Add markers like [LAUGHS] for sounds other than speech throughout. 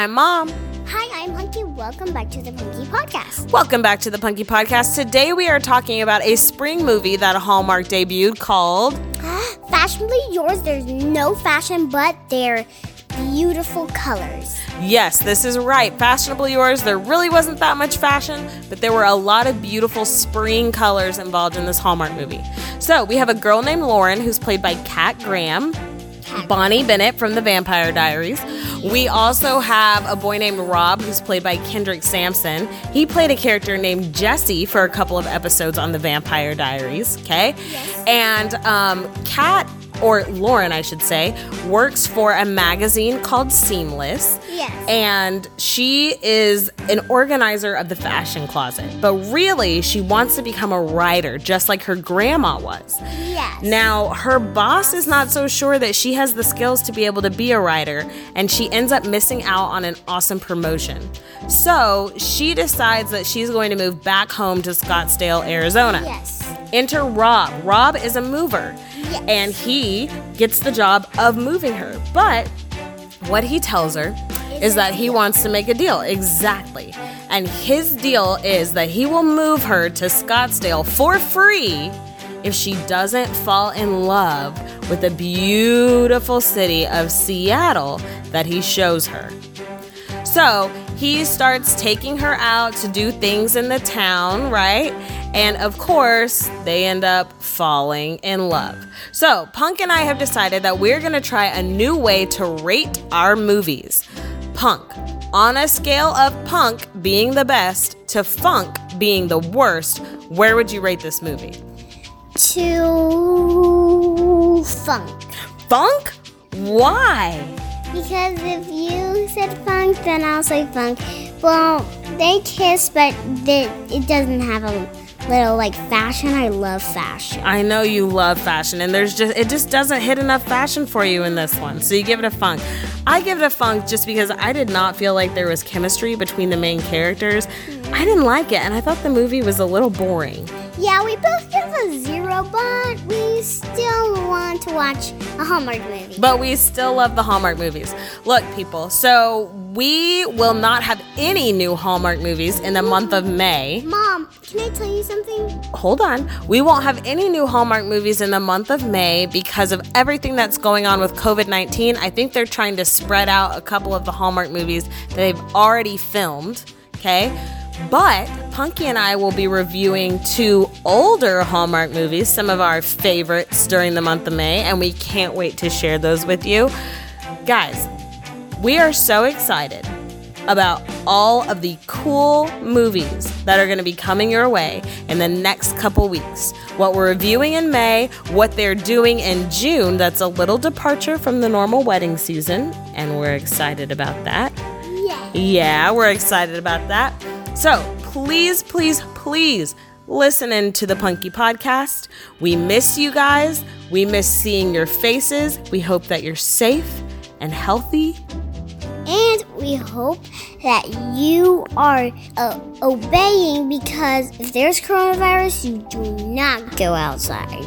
I'm Mom. Hi, I'm Punky. Welcome back to the Punky Podcast. Welcome back to the Punky Podcast. Today we are talking about a spring movie that Hallmark debuted called ah, Fashionably yours, there's no fashion, but they're beautiful colors. Yes, this is right. Fashionably yours. There really wasn't that much fashion, but there were a lot of beautiful spring colors involved in this Hallmark movie. So we have a girl named Lauren who's played by Kat Graham, Bonnie Bennett from The Vampire Diaries. We also have a boy named Rob who's played by Kendrick Sampson. He played a character named Jesse for a couple of episodes on The Vampire Diaries. Okay, Yes. and um, Kat or Lauren, I should say, works for a magazine called Seamless. Yes. And she is an organizer of the fashion closet. But really, she wants to become a writer, just like her grandma was. Yes. Now, her boss is not so sure that she has the skills to be able to be a writer, and she ends up missing out on an awesome promotion. So, she decides that she's going to move back home to Scottsdale, Arizona. Yes. Enter Rob. Rob is a mover, Yes. and he gets the job of moving her. But what he tells her is that he wants to make a deal. Exactly. And his deal is that he will move her to Scottsdale for free if she doesn't fall in love with the beautiful city of Seattle that he shows her. So he starts taking her out to do things in the town, right? And of course, they end up falling in love. So, Punk and I have decided that we're gonna try a new way to rate our movies. Punk, on a scale of Punk being the best to Funk being the worst, where would you rate this movie? To funk. Funk? Why? Because if you said funk, then I'll say funk. Well, they kiss, but they, it doesn't have a little like fashion. I love fashion. I know you love fashion, and there's just it just doesn't hit enough fashion for you in this one. So you give it a funk. I give it a funk just because I did not feel like there was chemistry between the main characters. Mm-hmm. I didn't like it, and I thought the movie was a little boring. Yeah, we both give a zero, but we still want to watch a Hallmark movie. But we still love the Hallmark movies. Look, people, so we will not have any new Hallmark movies in the month of May. Mom, can I tell you something? hold on. We won't have any new Hallmark movies in the month of May because of everything that's going on with COVID 19. I think they're trying to spread out a couple of the Hallmark movies that they've already filmed. Okay. But Punky and I will be reviewing two older Hallmark movies, some of our favorites during the month of May, and we can't wait to share those with you. Guys, we are so excited about all of the cool movies that are going to be coming your way in the next couple weeks. What we're reviewing in May, what they're doing in June, that's a little departure from the normal wedding season, and we're excited about that. Yeah. Yeah, we're excited about that. So please, please, please listen in to the Punky Podcast. We miss you guys. We miss seeing your faces. We hope that you're safe and healthy And we hope that you are uh, obeying because if there's coronavirus, you do not go outside.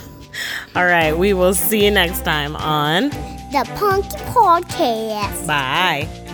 [LAUGHS] All right, we will see you next time on The Punky Podcast. Bye.